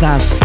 Dance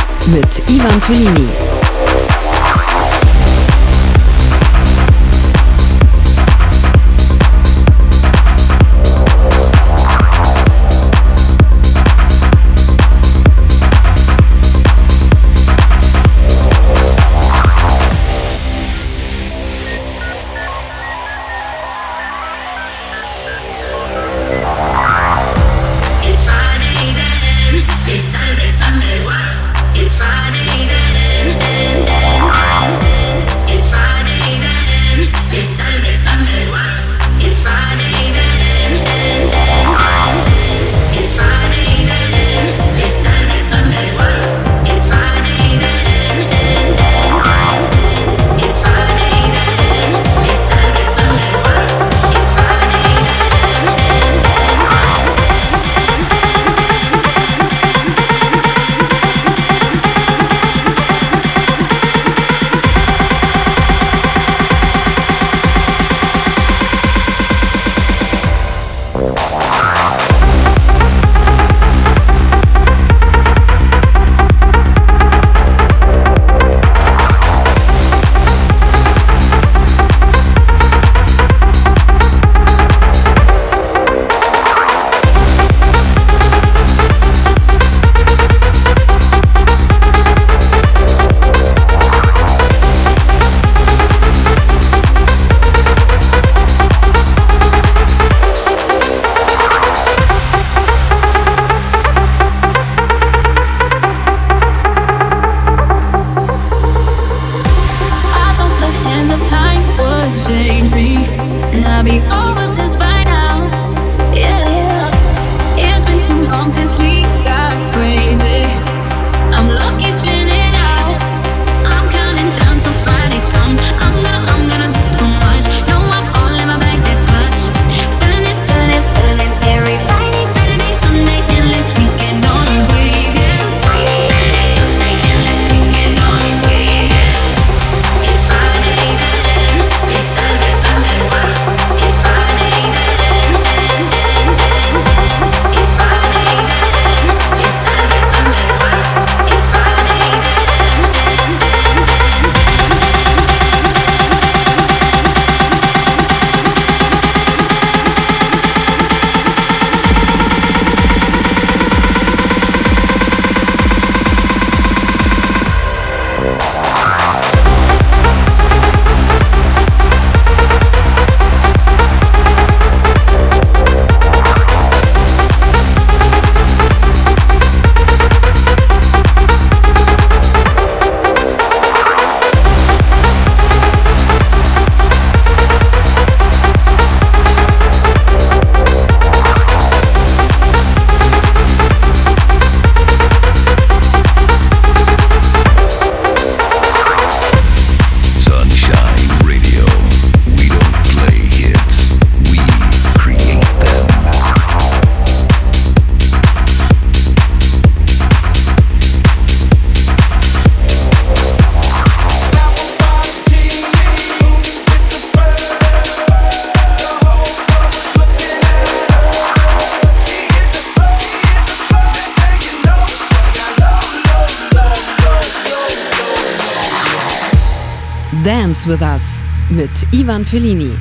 With Us mit Ivan Fellini.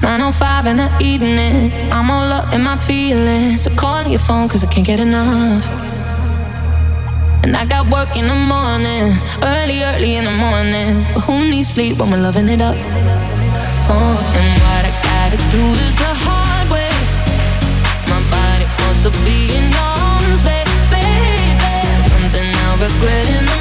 905 in the evening, I'm all up in my feelings. So call your phone cause I can't get enough. And I got work in the morning, early, early in the morning. But who needs sleep when we're loving it up? Oh, and what I gotta do is the hard way. My body wants to be in arms, baby, baby. Something I'll regret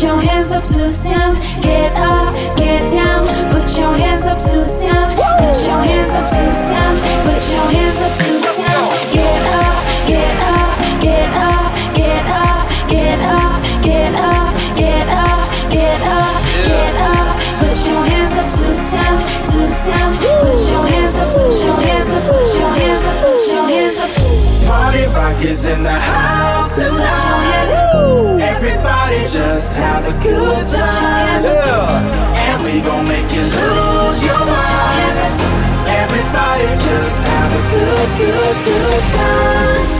Put your hands up to the sound. Get up, get down. Put your hands up to the sound. Put your hands up to the sound. Put your hands up to the sound. Get up, get up, get up, get up, get up, get up, get up, get up, get up. Put your hands up to the sound, to the sound. Put your hands up, put your hands up, put your hands up, put your hands up. Party rock is in the house tonight. Put your hands up party, just have a good time. Yeah. And we gon' make you lose your mind. Everybody, just have a good, good, good time.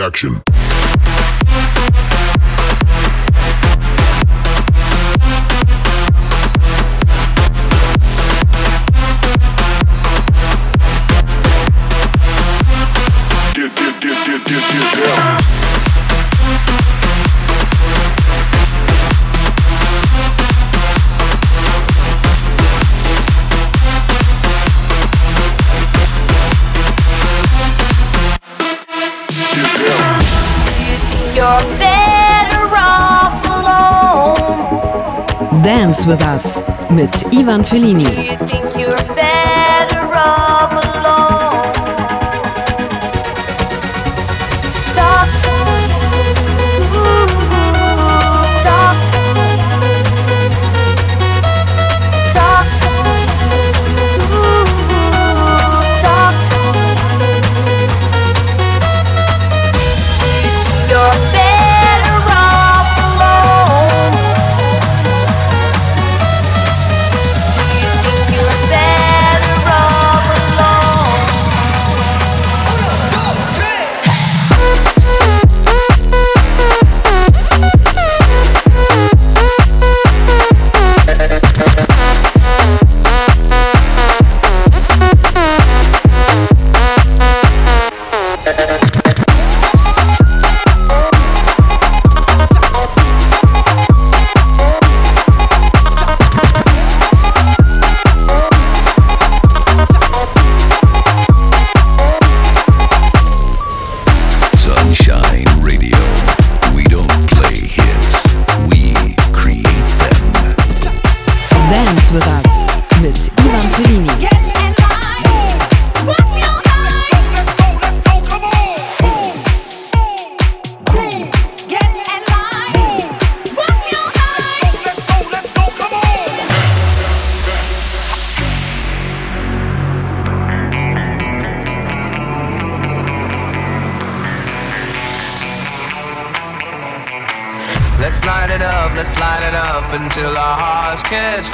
Action. Dance with Us mit Ivan Fellini.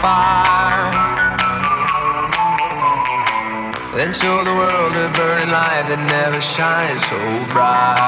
fire. Then show the world a burning light that never shines so bright.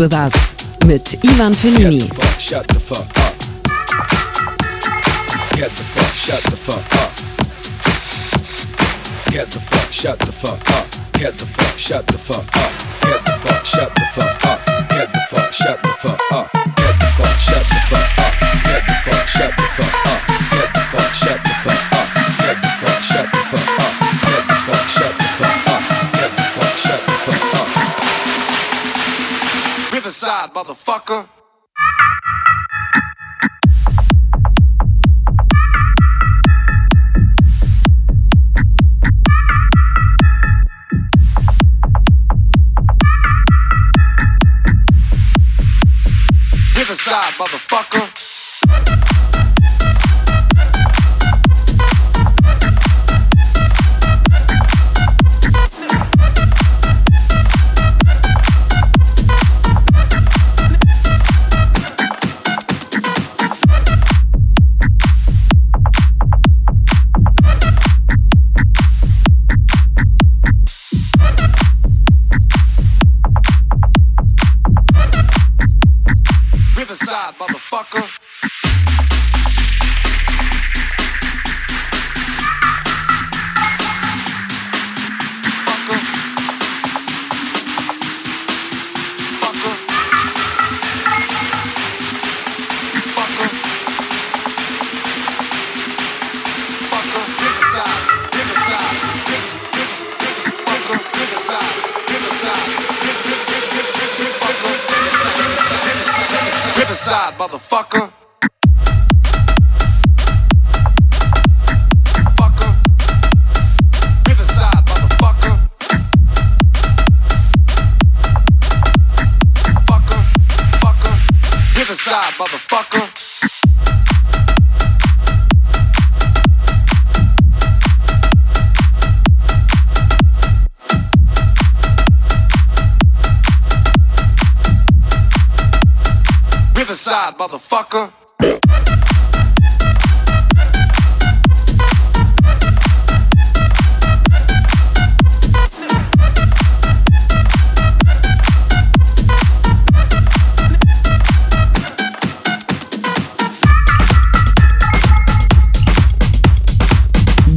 With Us mit Ivan Fellini. Shut the fuck, Get the fuck, shut the fuck up. Get the fuck, shut the fuck up. Get the fuck, shut the fuck up.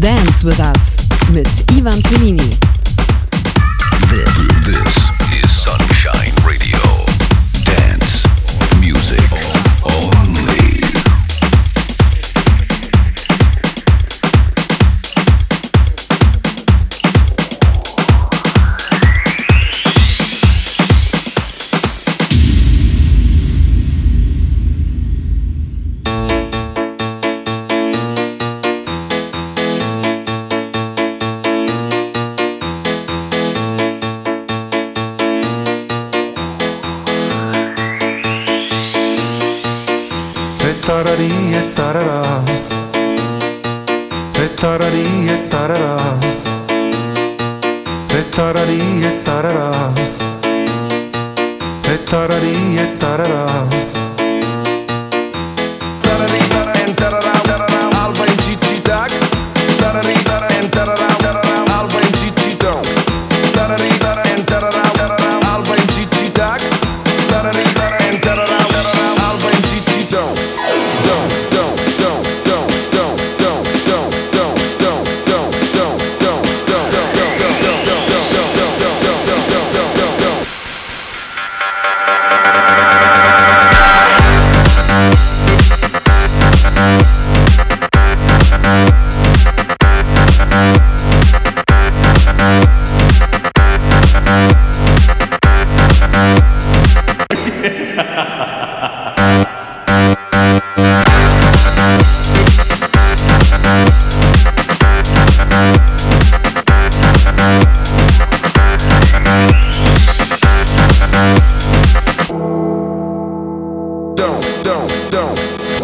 Dance with Us mit Ivan Pellini.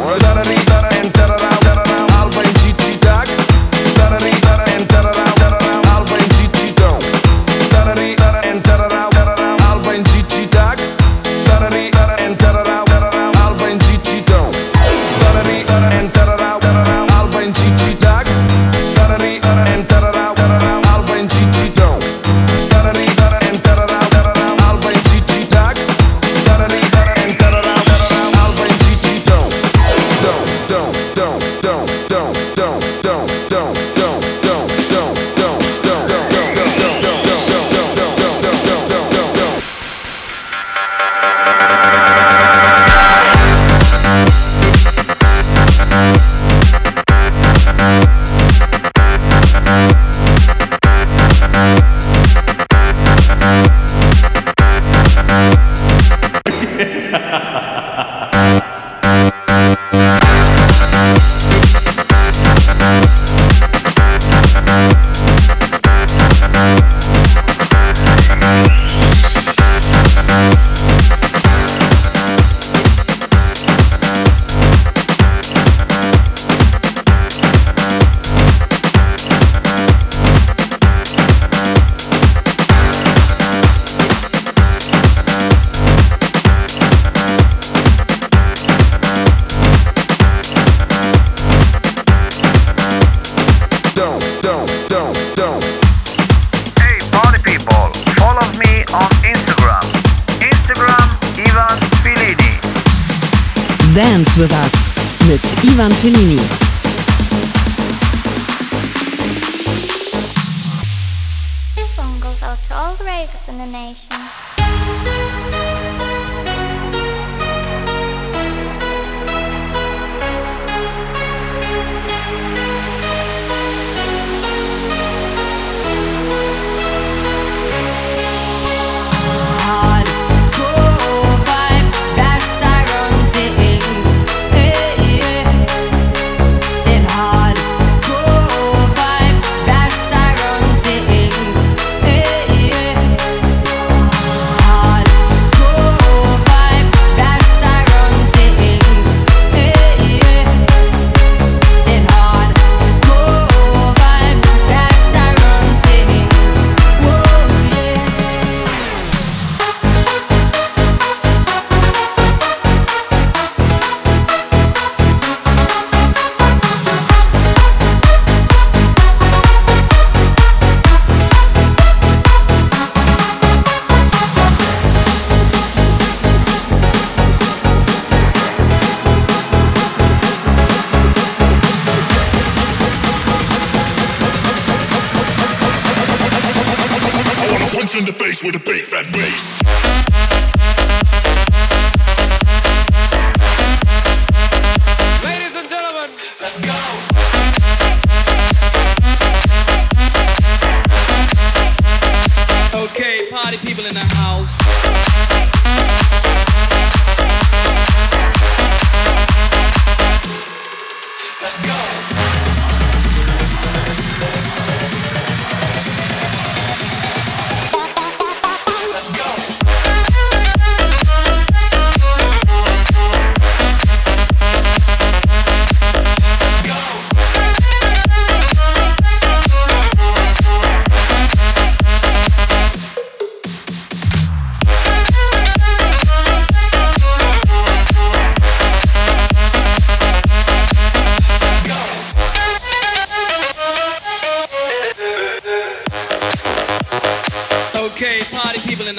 We're gonna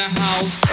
the house.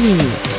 Mit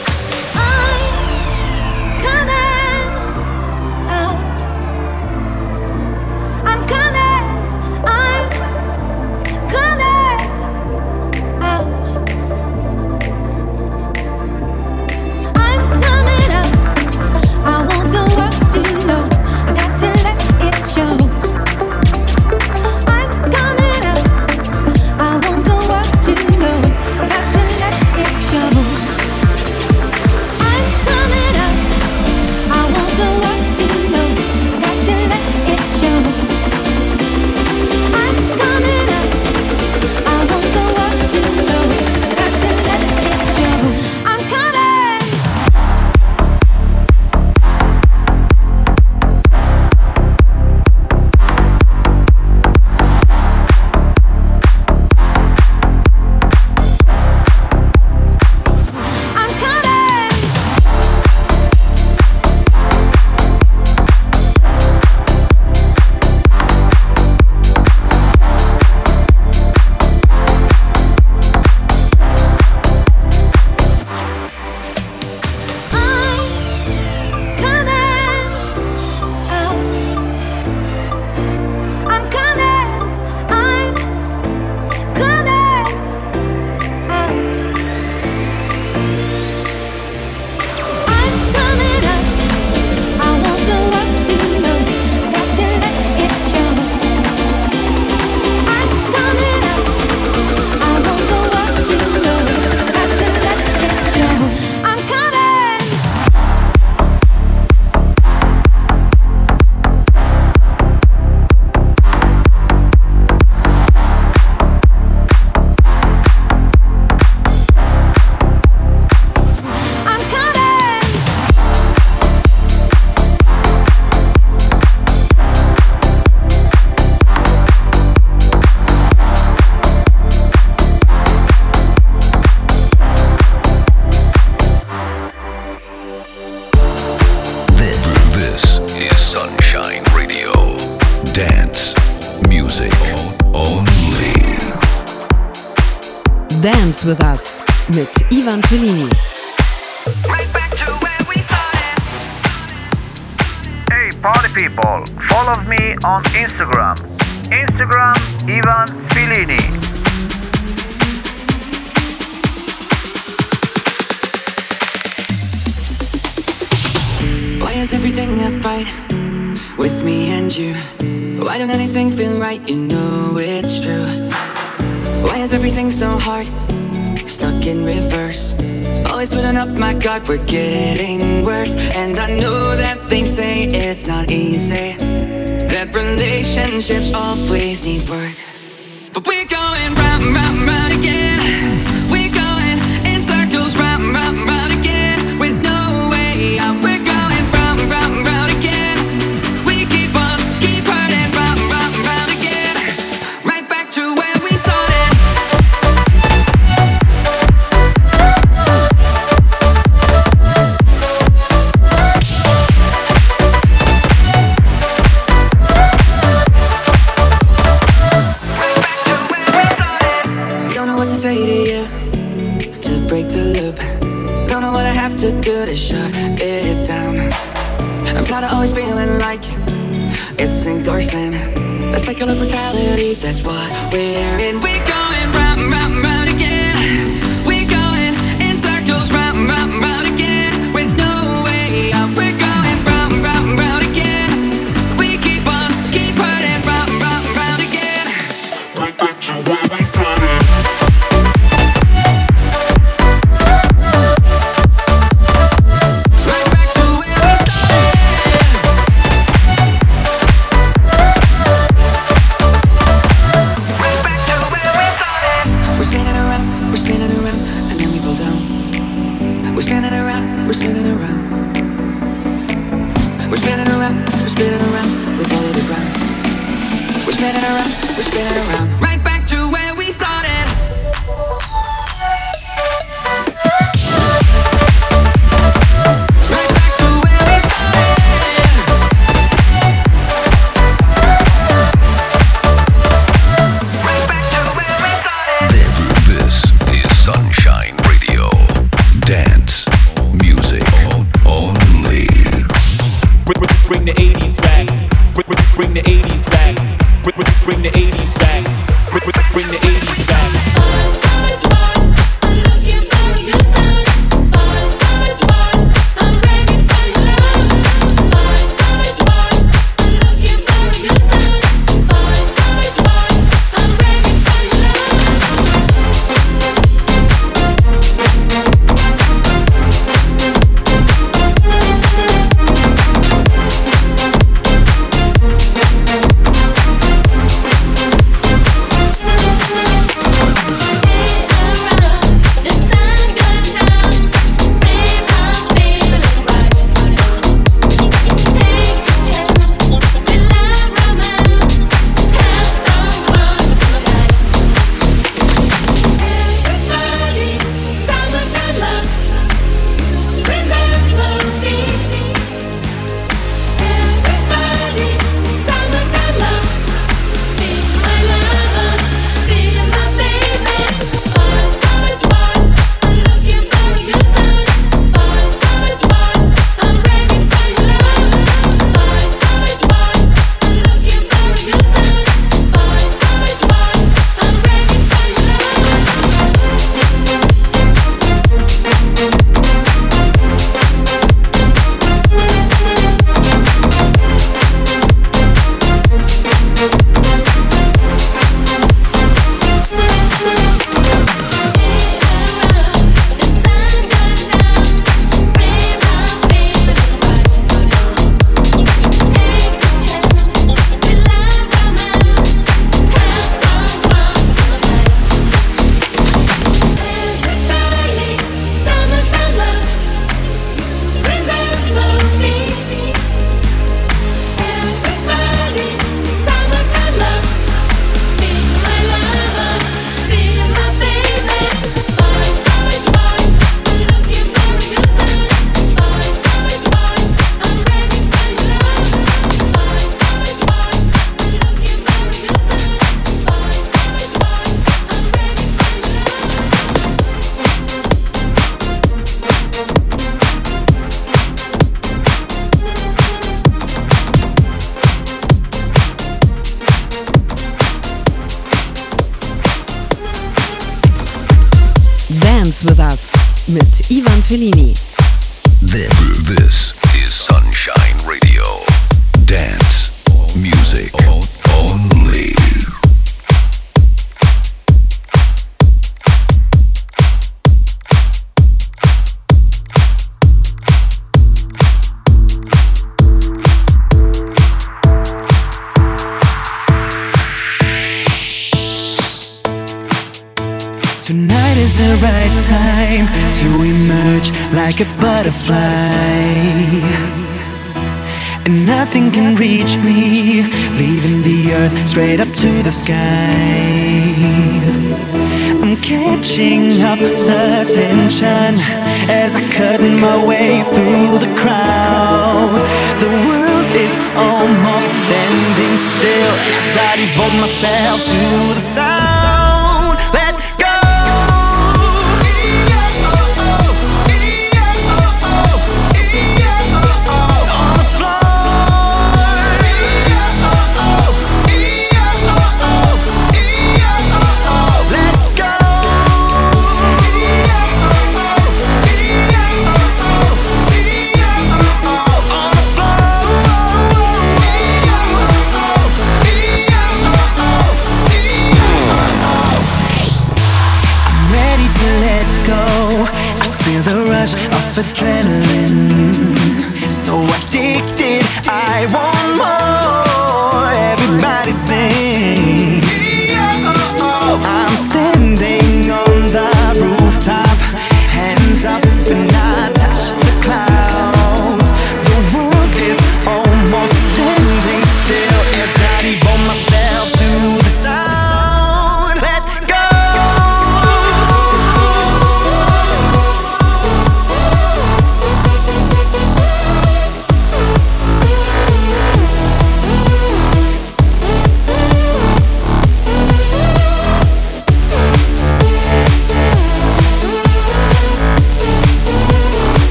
mit Ivan Fellini. Like a butterfly. And nothing can reach me, leaving the earth straight up to the sky. I'm catching up attention as I cut my way through the crowd. The world is almost standing still as I devote myself to the sound.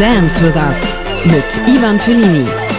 Dance with us mit Ivan Fellini.